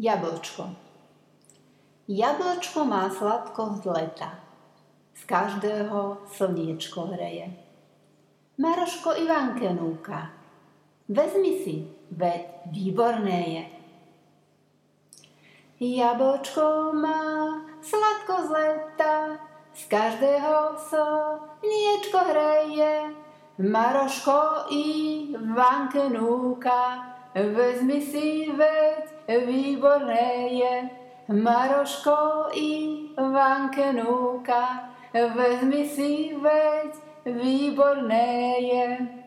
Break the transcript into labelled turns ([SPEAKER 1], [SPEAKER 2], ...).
[SPEAKER 1] Jablčko. Jablčko má sladkosť leta. Z každého slniečko hreje. Maroško Ivanke núka. Vezmi si, veď výborné je. Jablčko má sladkosť leta, z každého slniečko hreje. Maroško Ivanke núka, vezmi si, veď výborné je. Maroško i Vanke núka, vezmi si veď, výborné je.